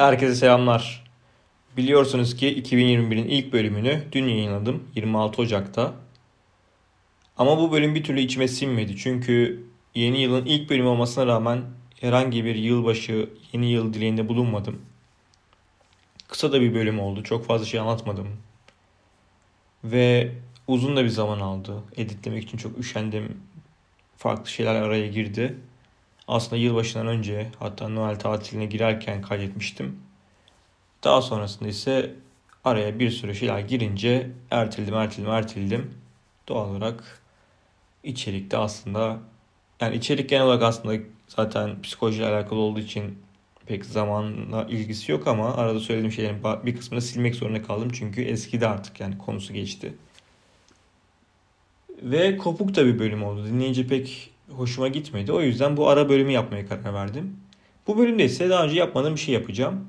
Herkese selamlar. Biliyorsunuz ki 2021'in ilk bölümünü dün yayınladım 26 Ocak'ta. Ama bu bölüm bir türlü içime sinmedi. Çünkü yeni yılın ilk bölümü olmasına rağmen herhangi bir yılbaşı, yeni yıl dileğinde bulunmadım. Kısa da bir bölüm oldu. Çok fazla şey anlatmadım. Ve uzun da bir zaman aldı. Editlemek için çok üşendim. Farklı şeyler araya girdi aslında yılbaşından önce hatta Noel tatiline girerken kaydetmiştim. Daha sonrasında ise araya bir sürü şeyler girince erteldim erteldim erteldim. Doğal olarak içerikte aslında yani içerik genel olarak aslında zaten psikolojiyle alakalı olduğu için pek zamanla ilgisi yok ama arada söylediğim şeylerin bir kısmını silmek zorunda kaldım çünkü eskidi artık yani konusu geçti. Ve kopuk da bir bölüm oldu. Dinleyince pek hoşuma gitmedi. O yüzden bu ara bölümü yapmaya karar verdim. Bu bölümde ise daha önce yapmadığım bir şey yapacağım.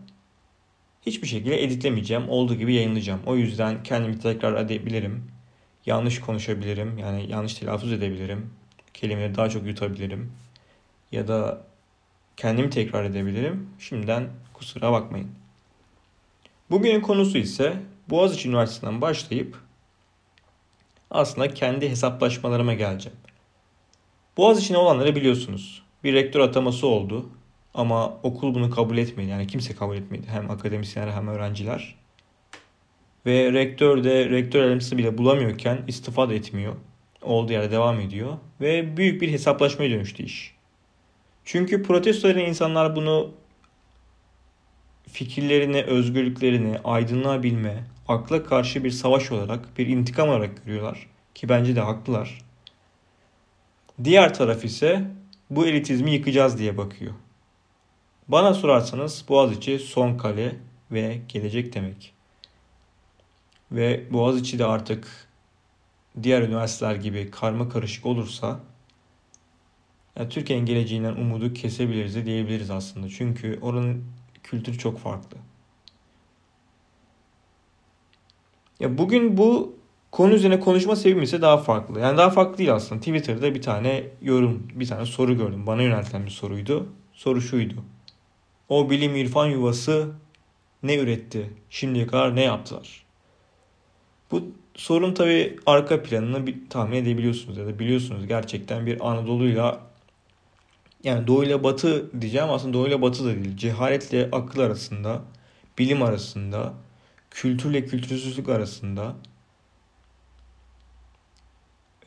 Hiçbir şekilde editlemeyeceğim. Olduğu gibi yayınlayacağım. O yüzden kendimi tekrar edebilirim. Yanlış konuşabilirim. Yani yanlış telaffuz edebilirim. Kelimeleri daha çok yutabilirim. Ya da kendimi tekrar edebilirim. Şimdiden kusura bakmayın. Bugünün konusu ise Boğaziçi Üniversitesi'nden başlayıp aslında kendi hesaplaşmalarıma geleceğim. Boğaziçi'ne olanları biliyorsunuz. Bir rektör ataması oldu. Ama okul bunu kabul etmedi. Yani kimse kabul etmedi. Hem akademisyenler hem öğrenciler. Ve rektör de rektör yardımcısı bile bulamıyorken istifa da etmiyor. Olduğu yerde devam ediyor. Ve büyük bir hesaplaşmaya dönüştü iş. Çünkü protesto eden insanlar bunu fikirlerini, özgürlüklerini, aydınlığa bilme, akla karşı bir savaş olarak, bir intikam olarak görüyorlar. Ki bence de haklılar. Diğer taraf ise bu elitizmi yıkacağız diye bakıyor. Bana sorarsanız Boğaziçi son kale ve gelecek demek. Ve Boğaziçi de artık diğer üniversiteler gibi karma karışık olursa yani Türkiye'nin geleceğinden umudu kesebiliriz de diyebiliriz aslında. Çünkü oranın kültürü çok farklı. Ya bugün bu konu üzerine konuşma sebebim ise daha farklı. Yani daha farklı değil aslında. Twitter'da bir tane yorum, bir tane soru gördüm. Bana yöneltilen bir soruydu. Soru şuydu. O bilim irfan yuvası ne üretti? Şimdiye kadar ne yaptılar? Bu sorun tabi arka planını bir tahmin edebiliyorsunuz ya da biliyorsunuz gerçekten bir Anadolu'yla yani Doğu ile Batı diyeceğim aslında Doğu ile Batı da değil. Cehaletle akıl arasında, bilim arasında, kültürle kültürsüzlük arasında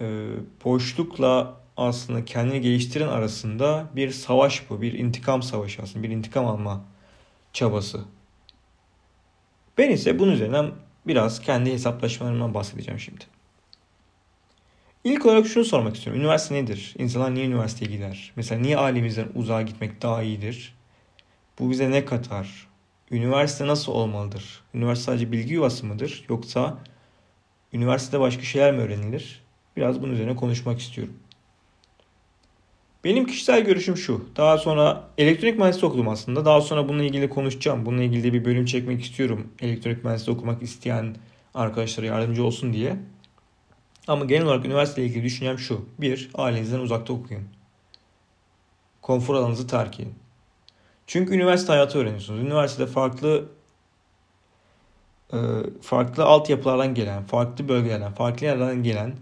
e, boşlukla aslında kendini geliştiren arasında bir savaş bu. Bir intikam savaşı aslında. Bir intikam alma çabası. Ben ise bunun üzerinden biraz kendi hesaplaşmalarımdan bahsedeceğim şimdi. İlk olarak şunu sormak istiyorum. Üniversite nedir? İnsanlar niye üniversiteye gider? Mesela niye ailemizden uzağa gitmek daha iyidir? Bu bize ne katar? Üniversite nasıl olmalıdır? Üniversite sadece bilgi yuvası mıdır? Yoksa üniversitede başka şeyler mi öğrenilir? Biraz bunun üzerine konuşmak istiyorum. Benim kişisel görüşüm şu. Daha sonra elektronik mühendisliği okudum aslında. Daha sonra bununla ilgili konuşacağım. Bununla ilgili bir bölüm çekmek istiyorum. Elektronik mühendisliği okumak isteyen arkadaşlara yardımcı olsun diye. Ama genel olarak üniversiteyle ilgili düşüncem şu. Bir, ailenizden uzakta okuyun. Konfor alanınızı terk edin. Çünkü üniversite hayatı öğreniyorsunuz. Üniversitede farklı e, farklı altyapılardan gelen, farklı bölgelerden, farklı yerlerden gelen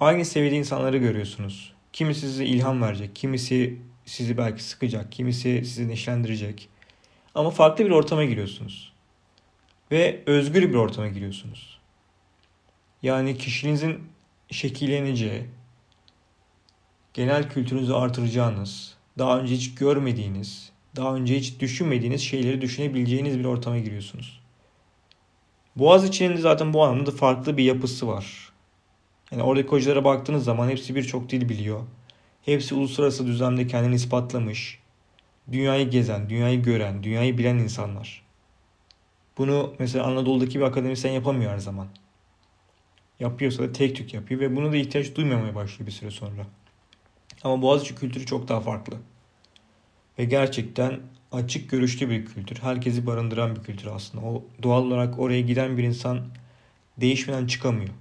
aynı seviyede insanları görüyorsunuz. Kimisi size ilham verecek, kimisi sizi belki sıkacak, kimisi sizi neşelendirecek. Ama farklı bir ortama giriyorsunuz. Ve özgür bir ortama giriyorsunuz. Yani kişiliğinizin şekilleneceği, genel kültürünüzü artıracağınız, daha önce hiç görmediğiniz, daha önce hiç düşünmediğiniz şeyleri düşünebileceğiniz bir ortama giriyorsunuz. Boğaz içinde zaten bu anlamda farklı bir yapısı var. Yani oradaki hocalara baktığınız zaman hepsi birçok dil biliyor. Hepsi uluslararası düzlemde kendini ispatlamış. Dünyayı gezen, dünyayı gören, dünyayı bilen insanlar. Bunu mesela Anadolu'daki bir akademisyen yapamıyor her zaman. Yapıyorsa da tek tük yapıyor ve bunu da ihtiyaç duymamaya başlıyor bir süre sonra. Ama Boğaziçi kültürü çok daha farklı. Ve gerçekten açık görüşlü bir kültür. Herkesi barındıran bir kültür aslında. O doğal olarak oraya giden bir insan değişmeden çıkamıyor.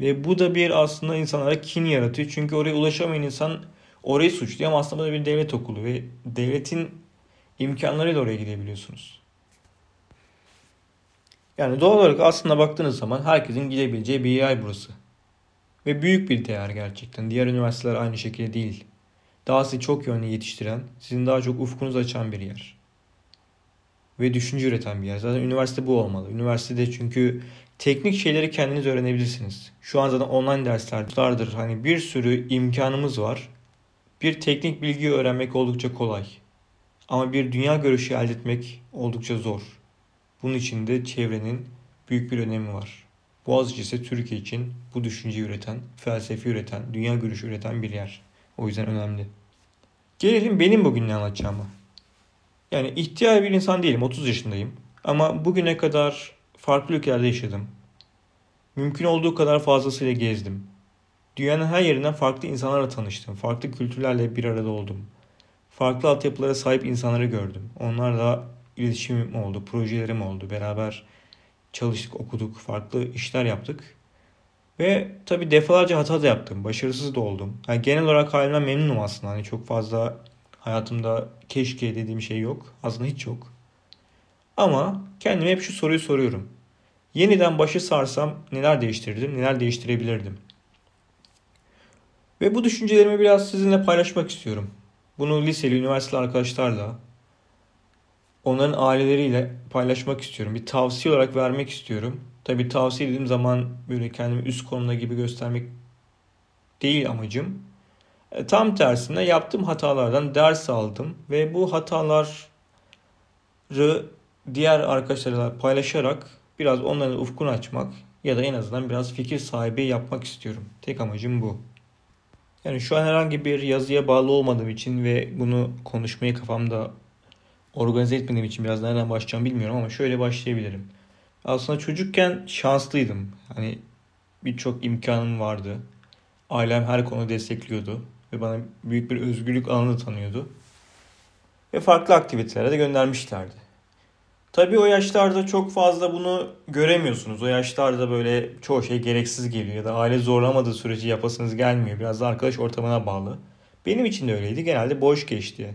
Ve bu da bir aslında insanlara kin yaratıyor. Çünkü oraya ulaşamayan insan orayı suçluyor ama aslında bu da bir devlet okulu ve devletin imkanlarıyla oraya gidebiliyorsunuz. Yani doğal olarak aslında baktığınız zaman herkesin gidebileceği bir yer burası. Ve büyük bir değer gerçekten. Diğer üniversiteler aynı şekilde değil. Daha sizi çok yönlü yetiştiren, sizin daha çok ufkunuzu açan bir yer. Ve düşünce üreten bir yer. Zaten üniversite bu olmalı. Üniversitede çünkü teknik şeyleri kendiniz öğrenebilirsiniz. Şu an zaten online derslerdir. Hani bir sürü imkanımız var. Bir teknik bilgiyi öğrenmek oldukça kolay. Ama bir dünya görüşü elde etmek oldukça zor. Bunun için de çevrenin büyük bir önemi var. Boğaziçi ise Türkiye için bu düşünceyi üreten, felsefi üreten, dünya görüşü üreten bir yer. O yüzden önemli. Gelelim benim bugün ne anlatacağıma. Yani ihtiyar bir insan değilim, 30 yaşındayım. Ama bugüne kadar farklı ülkelerde yaşadım. Mümkün olduğu kadar fazlasıyla gezdim. Dünyanın her yerinden farklı insanlarla tanıştım. Farklı kültürlerle bir arada oldum. Farklı altyapılara sahip insanları gördüm. Onlarla iletişimim oldu, projelerim oldu. Beraber çalıştık, okuduk, farklı işler yaptık. Ve tabi defalarca hata da yaptım. Başarısız da oldum. Yani genel olarak halimden memnunum aslında. Hani çok fazla hayatımda keşke dediğim şey yok. Aslında hiç yok. Ama kendime hep şu soruyu soruyorum. Yeniden başı sarsam neler değiştirirdim, neler değiştirebilirdim? Ve bu düşüncelerimi biraz sizinle paylaşmak istiyorum. Bunu liseli, üniversiteli arkadaşlarla, onların aileleriyle paylaşmak istiyorum. Bir tavsiye olarak vermek istiyorum. Tabi tavsiye dediğim zaman böyle kendimi üst konumda gibi göstermek değil amacım. E, tam tersine yaptığım hatalardan ders aldım ve bu hataları diğer arkadaşlarla paylaşarak biraz onların ufkunu açmak ya da en azından biraz fikir sahibi yapmak istiyorum. Tek amacım bu. Yani şu an herhangi bir yazıya bağlı olmadığım için ve bunu konuşmayı kafamda organize etmediğim için biraz nereden başlayacağım bilmiyorum ama şöyle başlayabilirim. Aslında çocukken şanslıydım. Hani birçok imkanım vardı. Ailem her konuda destekliyordu ve bana büyük bir özgürlük alanı tanıyordu. Ve farklı aktivitelere de göndermişlerdi. Tabii o yaşlarda çok fazla bunu göremiyorsunuz. O yaşlarda böyle çoğu şey gereksiz geliyor ya da aile zorlamadığı sürece yapasınız gelmiyor. Biraz da arkadaş ortamına bağlı. Benim için de öyleydi. Genelde boş geçti.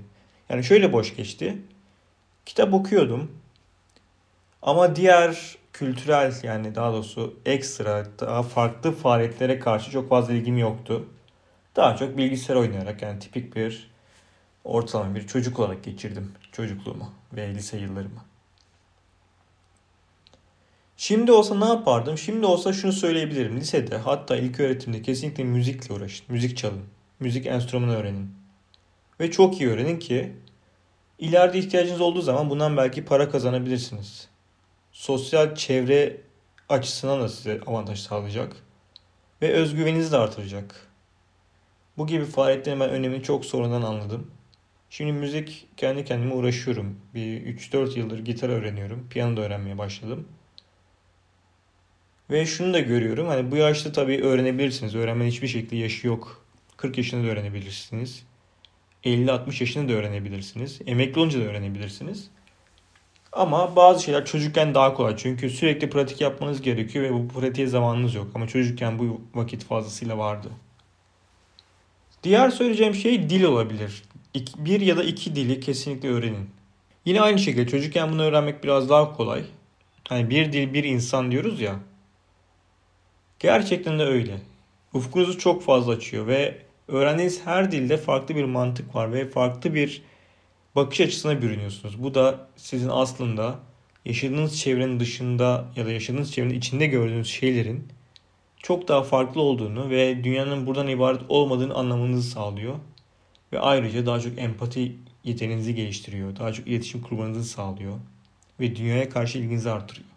Yani şöyle boş geçti. Kitap okuyordum. Ama diğer kültürel yani daha doğrusu ekstra daha farklı faaliyetlere karşı çok fazla ilgim yoktu. Daha çok bilgisayar oynayarak yani tipik bir ortalama bir çocuk olarak geçirdim çocukluğumu ve lise yıllarımı. Şimdi olsa ne yapardım? Şimdi olsa şunu söyleyebilirim. Lisede hatta ilk öğretimde kesinlikle müzikle uğraşın. Müzik çalın. Müzik enstrümanı öğrenin. Ve çok iyi öğrenin ki ileride ihtiyacınız olduğu zaman bundan belki para kazanabilirsiniz. Sosyal çevre açısından da size avantaj sağlayacak. Ve özgüveninizi de artıracak. Bu gibi faaliyetlerin ben önemini çok sonradan anladım. Şimdi müzik kendi kendime uğraşıyorum. Bir 3-4 yıldır gitar öğreniyorum. Piyano da öğrenmeye başladım. Ve şunu da görüyorum. Hani bu yaşta tabii öğrenebilirsiniz. Öğrenmenin hiçbir şekilde yaşı yok. 40 yaşında da öğrenebilirsiniz. 50-60 yaşında da öğrenebilirsiniz. Emekli olunca da öğrenebilirsiniz. Ama bazı şeyler çocukken daha kolay. Çünkü sürekli pratik yapmanız gerekiyor ve bu pratiğe zamanınız yok. Ama çocukken bu vakit fazlasıyla vardı. Diğer söyleyeceğim şey dil olabilir. Bir ya da iki dili kesinlikle öğrenin. Yine aynı şekilde çocukken bunu öğrenmek biraz daha kolay. Hani bir dil bir insan diyoruz ya. Gerçekten de öyle. Ufkunuzu çok fazla açıyor ve öğrendiğiniz her dilde farklı bir mantık var ve farklı bir bakış açısına bürünüyorsunuz. Bu da sizin aslında yaşadığınız çevrenin dışında ya da yaşadığınız çevrenin içinde gördüğünüz şeylerin çok daha farklı olduğunu ve dünyanın buradan ibaret olmadığını anlamanızı sağlıyor. Ve ayrıca daha çok empati yeteneğinizi geliştiriyor. Daha çok iletişim kurmanızı sağlıyor. Ve dünyaya karşı ilginizi artırıyor.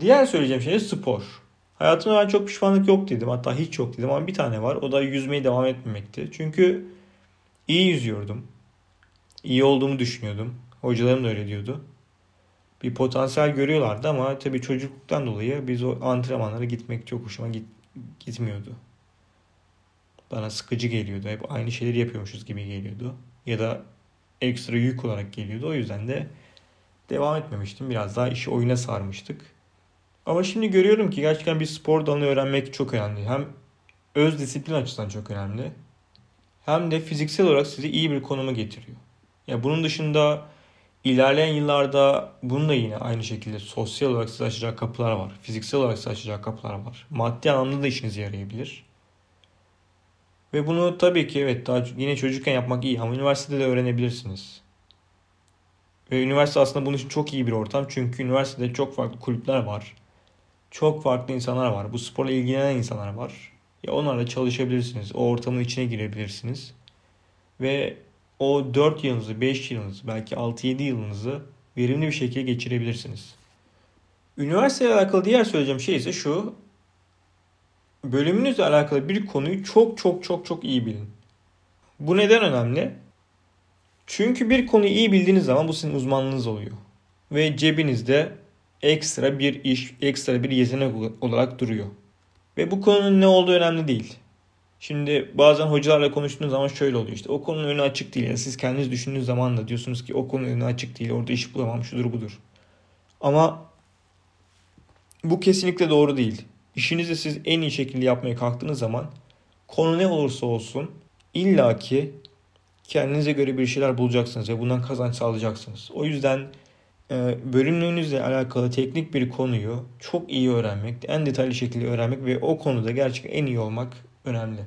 Diğer söyleyeceğim şey de spor. Hayatımda ben çok pişmanlık yok dedim. Hatta hiç yok dedim ama bir tane var. O da yüzmeye devam etmemekti. Çünkü iyi yüzüyordum. İyi olduğumu düşünüyordum. Hocalarım da öyle diyordu. Bir potansiyel görüyorlardı ama tabii çocukluktan dolayı biz o antrenmanlara gitmek çok hoşuma git, gitmiyordu. Bana sıkıcı geliyordu. Hep aynı şeyleri yapıyormuşuz gibi geliyordu. Ya da ekstra yük olarak geliyordu. O yüzden de devam etmemiştim. Biraz daha işi oyuna sarmıştık. Ama şimdi görüyorum ki gerçekten bir spor dalını öğrenmek çok önemli. Hem öz disiplin açısından çok önemli. Hem de fiziksel olarak sizi iyi bir konuma getiriyor. Ya bunun dışında ilerleyen yıllarda bunun da yine aynı şekilde sosyal olarak size açacak kapılar var. Fiziksel olarak size açacak kapılar var. Maddi anlamda da işinize yarayabilir. Ve bunu tabii ki evet daha yine çocukken yapmak iyi ama üniversitede de öğrenebilirsiniz. Ve üniversite aslında bunun için çok iyi bir ortam. Çünkü üniversitede çok farklı kulüpler var. Çok farklı insanlar var. Bu sporla ilgilenen insanlar var. Ya onlarla çalışabilirsiniz. O ortamın içine girebilirsiniz. Ve o 4 yılınızı, 5 yılınızı, belki 6-7 yılınızı verimli bir şekilde geçirebilirsiniz. Üniversiteyle alakalı diğer söyleyeceğim şey ise şu. Bölümünüzle alakalı bir konuyu çok çok çok çok iyi bilin. Bu neden önemli? Çünkü bir konuyu iyi bildiğiniz zaman bu sizin uzmanlığınız oluyor. Ve cebinizde ekstra bir iş, ekstra bir yetenek olarak duruyor. Ve bu konunun ne olduğu önemli değil. Şimdi bazen hocalarla konuştuğunuz zaman şöyle oluyor işte o konunun önü açık değil. Ya siz kendiniz düşündüğünüz zaman da diyorsunuz ki o konunun önü açık değil. Orada iş bulamam şudur budur. Ama bu kesinlikle doğru değil. İşinizi siz en iyi şekilde yapmaya kalktığınız zaman konu ne olursa olsun illaki kendinize göre bir şeyler bulacaksınız ve bundan kazanç sağlayacaksınız. O yüzden bölümlüğünüzle alakalı teknik bir konuyu çok iyi öğrenmek, en detaylı şekilde öğrenmek ve o konuda gerçekten en iyi olmak önemli.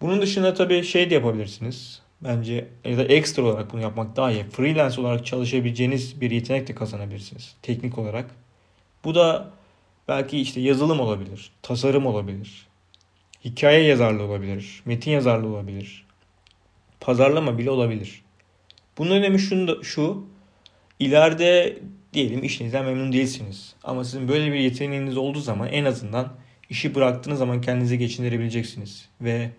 Bunun dışında tabii şey de yapabilirsiniz. Bence ya da ekstra olarak bunu yapmak daha iyi. Freelance olarak çalışabileceğiniz bir yetenek de kazanabilirsiniz teknik olarak. Bu da belki işte yazılım olabilir, tasarım olabilir, hikaye yazarlığı olabilir, metin yazarlığı olabilir, pazarlama bile olabilir. Bunun önemi şunu da, şu, ileride diyelim işinizden memnun değilsiniz. Ama sizin böyle bir yeteneğiniz olduğu zaman en azından işi bıraktığınız zaman kendinizi geçindirebileceksiniz. Ve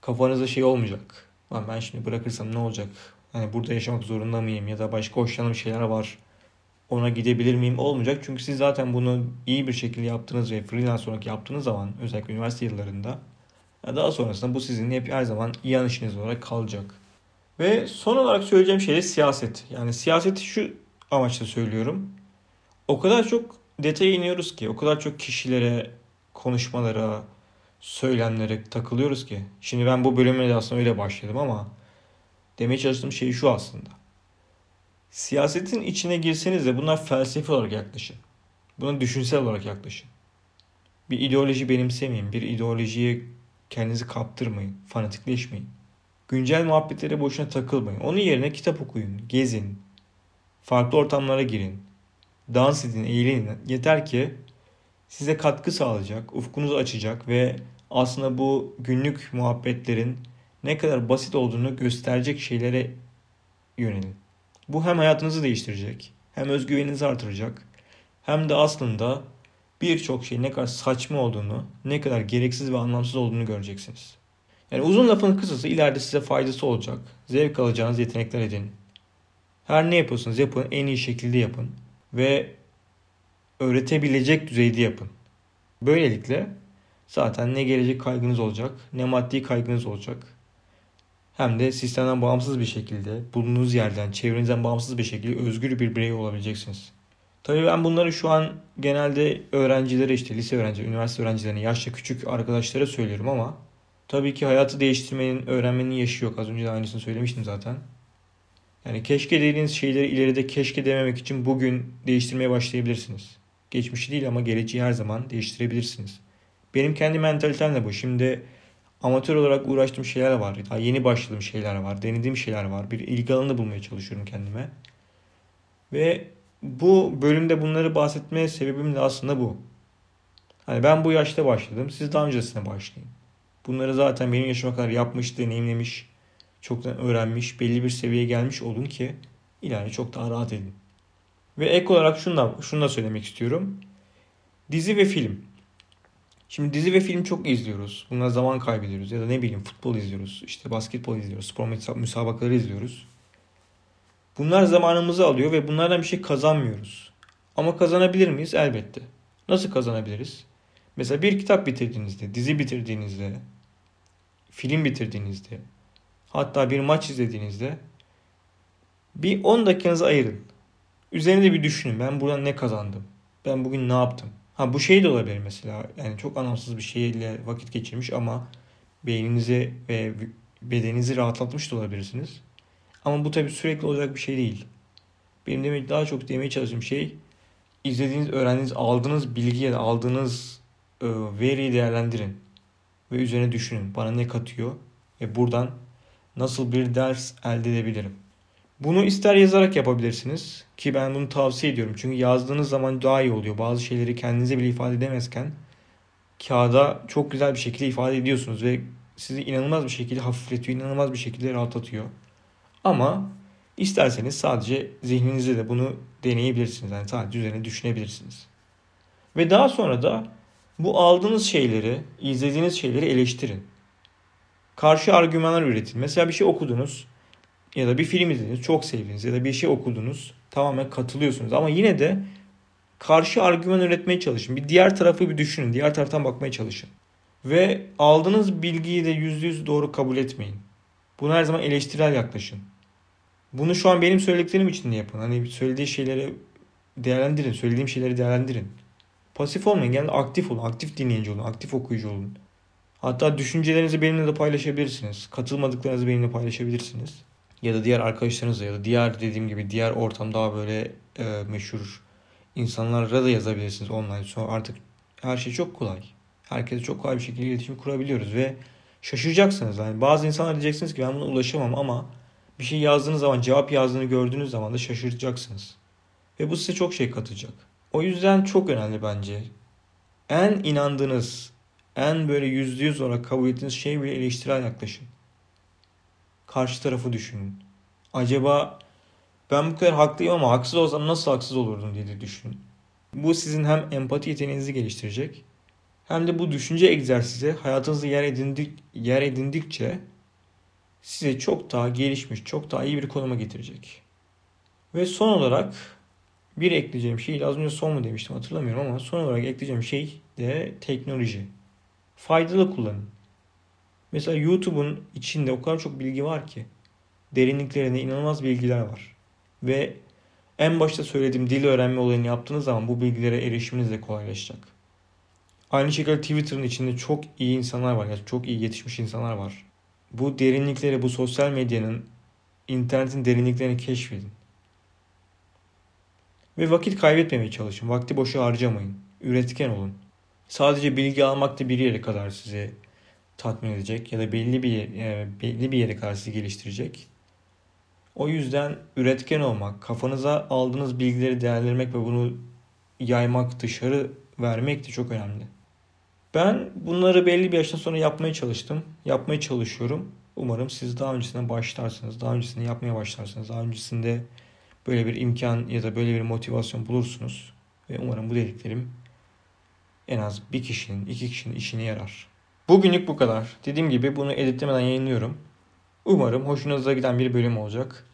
kafanızda şey olmayacak. Lan ben şimdi bırakırsam ne olacak? Hani burada yaşamak zorunda mıyım? Ya da başka hoşlandığım şeyler var. Ona gidebilir miyim? Olmayacak. Çünkü siz zaten bunu iyi bir şekilde yaptığınız ve freelance olarak yaptığınız zaman özellikle üniversite yıllarında daha sonrasında bu sizin hep her zaman iyi işiniz olarak kalacak. Ve son olarak söyleyeceğim şey de siyaset. Yani siyaseti şu amaçla söylüyorum. O kadar çok detaya iniyoruz ki, o kadar çok kişilere, konuşmalara, söylemlere takılıyoruz ki. Şimdi ben bu bölüme de aslında öyle başladım ama demeye çalıştığım şey şu aslında. Siyasetin içine girseniz de bunlar felsefi olarak yaklaşın. Buna düşünsel olarak yaklaşın. Bir ideoloji benimsemeyin. Bir ideolojiye kendinizi kaptırmayın. Fanatikleşmeyin. Güncel muhabbetlere boşuna takılmayın. Onun yerine kitap okuyun, gezin. Farklı ortamlara girin. Dans edin, eğlenin. Yeter ki size katkı sağlayacak, ufkunuzu açacak ve aslında bu günlük muhabbetlerin ne kadar basit olduğunu gösterecek şeylere yönelin. Bu hem hayatınızı değiştirecek, hem özgüveninizi artıracak, hem de aslında birçok şey ne kadar saçma olduğunu, ne kadar gereksiz ve anlamsız olduğunu göreceksiniz. Yani uzun lafın kısası ileride size faydası olacak. Zevk alacağınız yetenekler edin. Her ne yapıyorsanız yapın, en iyi şekilde yapın. Ve öğretebilecek düzeyde yapın. Böylelikle zaten ne gelecek kaygınız olacak, ne maddi kaygınız olacak. Hem de sistemden bağımsız bir şekilde, bulunduğunuz yerden, çevrenizden bağımsız bir şekilde özgür bir birey olabileceksiniz. Tabii ben bunları şu an genelde öğrencilere işte lise öğrencileri, üniversite öğrencilerine, yaşça küçük arkadaşlara söylüyorum ama tabii ki hayatı değiştirmenin, öğrenmenin yaşı yok. Az önce de aynısını söylemiştim zaten. Yani keşke dediğiniz şeyleri ileride keşke dememek için bugün değiştirmeye başlayabilirsiniz. Geçmişi değil ama geleceği her zaman değiştirebilirsiniz. Benim kendi mentalitem de bu. Şimdi amatör olarak uğraştığım şeyler var. Daha yeni başladığım şeyler var. Denediğim şeyler var. Bir ilgi alanı bulmaya çalışıyorum kendime. Ve bu bölümde bunları bahsetmeye sebebim de aslında bu. Hani ben bu yaşta başladım. Siz daha öncesine başlayın. Bunları zaten benim yaşıma kadar yapmış, deneyimlemiş, çoktan öğrenmiş, belli bir seviyeye gelmiş olun ki ileride çok daha rahat edin. Ve ek olarak şunu da, şunu da söylemek istiyorum. Dizi ve film. Şimdi dizi ve film çok izliyoruz. Buna zaman kaybediyoruz. Ya da ne bileyim futbol izliyoruz. işte basketbol izliyoruz. Spor müsabakaları izliyoruz. Bunlar zamanımızı alıyor ve bunlardan bir şey kazanmıyoruz. Ama kazanabilir miyiz? Elbette. Nasıl kazanabiliriz? Mesela bir kitap bitirdiğinizde, dizi bitirdiğinizde, film bitirdiğinizde, hatta bir maç izlediğinizde bir 10 dakikanızı ayırın. Üzerinde bir düşünün. Ben buradan ne kazandım? Ben bugün ne yaptım? Ha bu şey de olabilir mesela. Yani çok anlamsız bir şeyle vakit geçirmiş ama beyninizi ve bedeninizi rahatlatmış da olabilirsiniz. Ama bu tabii sürekli olacak bir şey değil. Benim demek daha çok demeye çalıştığım şey izlediğiniz, öğrendiğiniz, aldığınız bilgi ya da aldığınız e, veriyi değerlendirin. Ve üzerine düşünün. Bana ne katıyor? Ve buradan nasıl bir ders elde edebilirim? Bunu ister yazarak yapabilirsiniz ki ben bunu tavsiye ediyorum. Çünkü yazdığınız zaman daha iyi oluyor. Bazı şeyleri kendinize bile ifade edemezken kağıda çok güzel bir şekilde ifade ediyorsunuz ve sizi inanılmaz bir şekilde hafifletiyor, inanılmaz bir şekilde rahatlatıyor. Ama isterseniz sadece zihninizde de bunu deneyebilirsiniz. Yani sadece üzerine düşünebilirsiniz. Ve daha sonra da bu aldığınız şeyleri, izlediğiniz şeyleri eleştirin. Karşı argümanlar üretin. Mesela bir şey okudunuz ya da bir film izlediniz, çok sevdiniz ya da bir şey okudunuz, tamamen katılıyorsunuz ama yine de karşı argüman üretmeye çalışın. Bir diğer tarafı bir düşünün, diğer taraftan bakmaya çalışın. Ve aldığınız bilgiyi de yüzde yüz doğru kabul etmeyin. Buna her zaman eleştirel yaklaşın. Bunu şu an benim söylediklerim için de yapın. Hani söylediği şeyleri değerlendirin, söylediğim şeyleri değerlendirin. Pasif olmayın, yani aktif olun, aktif dinleyici olun, aktif okuyucu olun. Hatta düşüncelerinizi benimle de paylaşabilirsiniz. Katılmadıklarınızı benimle paylaşabilirsiniz. Ya da diğer arkadaşlarınızla ya da diğer dediğim gibi diğer ortam daha böyle e, meşhur insanlara da yazabilirsiniz online. Sonra artık her şey çok kolay. Herkese çok kolay bir şekilde iletişim kurabiliyoruz ve şaşıracaksınız. Yani bazı insanlar diyeceksiniz ki ben buna ulaşamam ama bir şey yazdığınız zaman cevap yazdığını gördüğünüz zaman da şaşıracaksınız. Ve bu size çok şey katacak. O yüzden çok önemli bence. En inandığınız, en böyle yüzde yüz olarak kabul ettiğiniz şey bile eleştirel yaklaşın. Karşı tarafı düşünün. Acaba ben bu kadar haklıyım ama haksız olsam nasıl haksız olurdum diye düşünün. Bu sizin hem empati yeteneğinizi geliştirecek hem de bu düşünce egzersizi hayatınızda yer, edindik, yer edindikçe size çok daha gelişmiş, çok daha iyi bir konuma getirecek. Ve son olarak bir ekleyeceğim şey, az önce son mu demiştim hatırlamıyorum ama son olarak ekleyeceğim şey de teknoloji. Faydalı kullanın. Mesela YouTube'un içinde o kadar çok bilgi var ki. Derinliklerinde inanılmaz bilgiler var. Ve en başta söylediğim dil öğrenme olayını yaptığınız zaman bu bilgilere erişiminiz de kolaylaşacak. Aynı şekilde Twitter'ın içinde çok iyi insanlar var. Yani çok iyi yetişmiş insanlar var. Bu derinlikleri, bu sosyal medyanın, internetin derinliklerini keşfedin. Ve vakit kaybetmemeye çalışın. Vakti boşa harcamayın. Üretken olun. Sadece bilgi almak da bir yere kadar sizi tatmin edecek ya da belli bir e, belli bir yere kadar sizi geliştirecek. O yüzden üretken olmak, kafanıza aldığınız bilgileri değerlendirmek ve bunu yaymak, dışarı vermek de çok önemli. Ben bunları belli bir yaştan sonra yapmaya çalıştım. Yapmaya çalışıyorum. Umarım siz daha öncesinde başlarsınız. Daha öncesinde yapmaya başlarsınız. Daha öncesinde böyle bir imkan ya da böyle bir motivasyon bulursunuz. Ve umarım bu dediklerim en az bir kişinin, iki kişinin işine yarar. Bugünlük bu kadar. Dediğim gibi bunu editlemeden yayınlıyorum. Umarım hoşunuza giden bir bölüm olacak.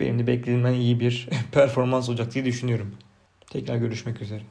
Benim de beklediğimden iyi bir performans olacak diye düşünüyorum. Tekrar görüşmek üzere.